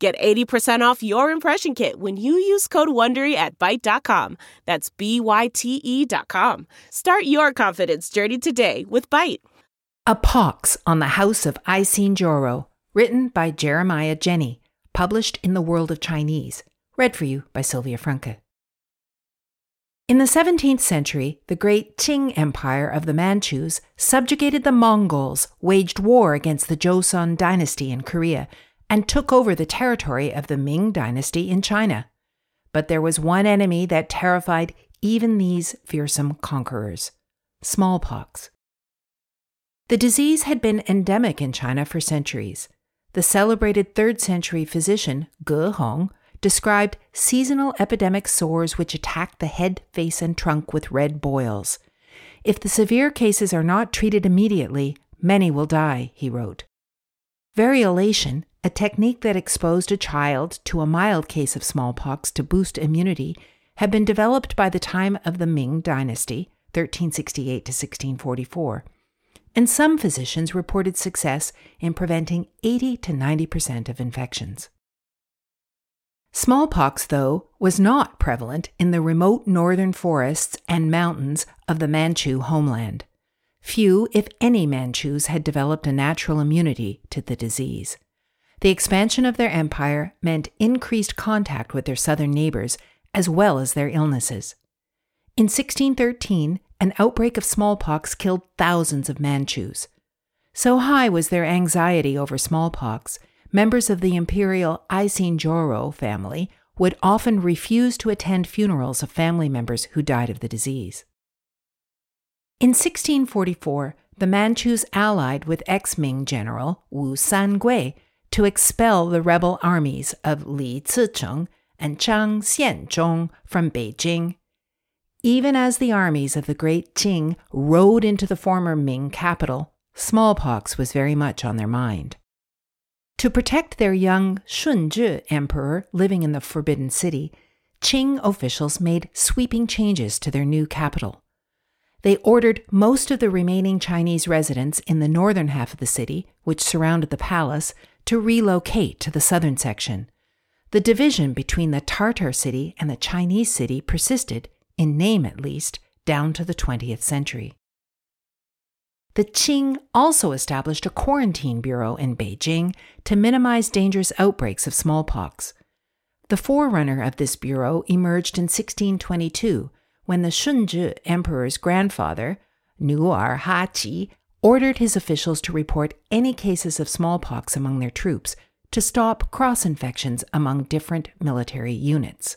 Get 80% off your impression kit when you use code WONDERY at Byte.com. That's B-Y-T-E dot com. Start your confidence journey today with Byte. A Pox on the House of Aisin Gioro, written by Jeremiah Jenne, published in The World of Chinese, read for you by Sylvia Franke. In the 17th century, the great Qing Empire of the Manchus subjugated the Mongols, waged war against the Joseon dynasty in Korea, and took over the territory of the Ming dynasty in China. But there was one enemy that terrified even these fearsome conquerors smallpox. The disease had been endemic in China for centuries. The celebrated 3rd century physician Ge Hong described seasonal epidemic sores which attack the head, face, and trunk with red boils. If the severe cases are not treated immediately, many will die, he wrote. Variolation, a technique that exposed a child to a mild case of smallpox to boost immunity, had been developed by the time of the Ming Dynasty, 1368 to 1644, and some physicians reported success in preventing 80 to 90% of infections. Smallpox, though, was not prevalent in the remote northern forests and mountains of the Manchu homeland. Few, if any, Manchus had developed a natural immunity to the disease. The expansion of their empire meant increased contact with their southern neighbors as well as their illnesses. In 1613, an outbreak of smallpox killed thousands of Manchus. So high was their anxiety over smallpox, members of the imperial Aisin Gioro family would often refuse to attend funerals of family members who died of the disease. In 1644, the Manchus allied with ex Ming general Wu Sangui to expel the rebel armies of Li Zicheng and Zhang Xianzhong from Beijing. Even as the armies of the great Qing rode into the former Ming capital, smallpox was very much on their mind. To protect their young Shunzhi emperor living in the Forbidden City, Qing officials made sweeping changes to their new capital. They ordered most of the remaining Chinese residents in the northern half of the city, which surrounded the palace, to relocate to the southern section. The division between the Tartar city and the Chinese city persisted, in name at least, down to the 20th century. The Qing also established a quarantine bureau in Beijing to minimize dangerous outbreaks of smallpox. The forerunner of this bureau emerged in 1622 when the Shunzhi emperor's grandfather, Nurhaci, ordered his officials to report any cases of smallpox among their troops to stop cross infections among different military units.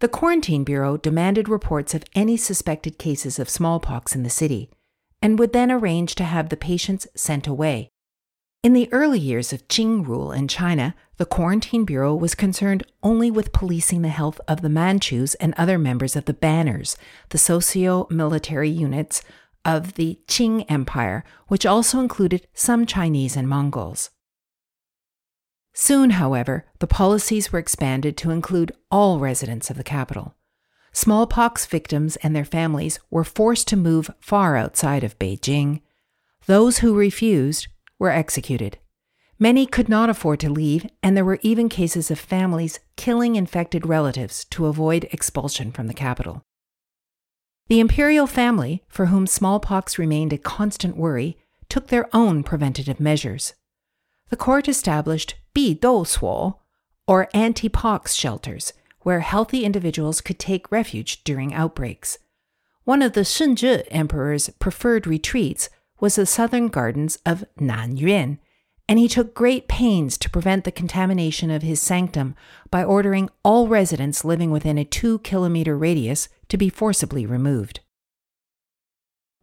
The Quarantine Bureau demanded reports of any suspected cases of smallpox in the city and would then arrange to have the patients sent away. In the early years of Qing rule in China, the Quarantine Bureau was concerned only with policing the health of the Manchus and other members of the Banners, the socio military units of the Qing Empire, which also included some Chinese and Mongols. Soon, however, the policies were expanded to include all residents of the capital smallpox victims and their families were forced to move far outside of Beijing. Those who refused were executed. Many could not afford to leave, and there were even cases of families killing infected relatives to avoid expulsion from the capital. The imperial family, for whom smallpox remained a constant worry, took their own preventative measures. The court established Bi Dou or anti pox shelters, where healthy individuals could take refuge during outbreaks. One of the Shunzhi emperor's preferred retreats was the southern gardens of Nanyuan, and he took great pains to prevent the contamination of his sanctum by ordering all residents living within a two kilometer radius to be forcibly removed.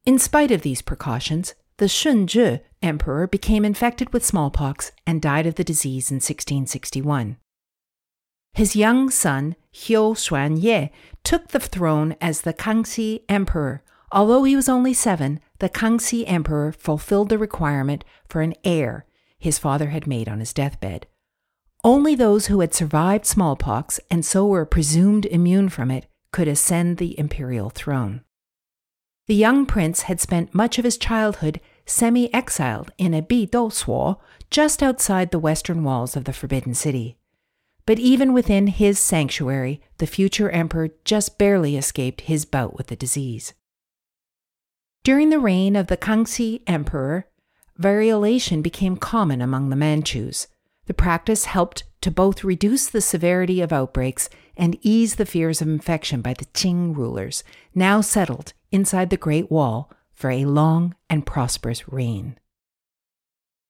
In spite of these precautions, the Shunzhi emperor became infected with smallpox and died of the disease in 1661. His young son, Hiu Xuanye took the throne as the Kangxi Emperor. Although he was only seven, the Kangxi Emperor fulfilled the requirement for an heir his father had made on his deathbed. Only those who had survived smallpox and so were presumed immune from it could ascend the imperial throne. The young prince had spent much of his childhood semi exiled in a Bidousuo just outside the western walls of the Forbidden City. But even within his sanctuary, the future emperor just barely escaped his bout with the disease. During the reign of the Kangxi emperor, variolation became common among the Manchus. The practice helped to both reduce the severity of outbreaks and ease the fears of infection by the Qing rulers, now settled inside the Great Wall for a long and prosperous reign.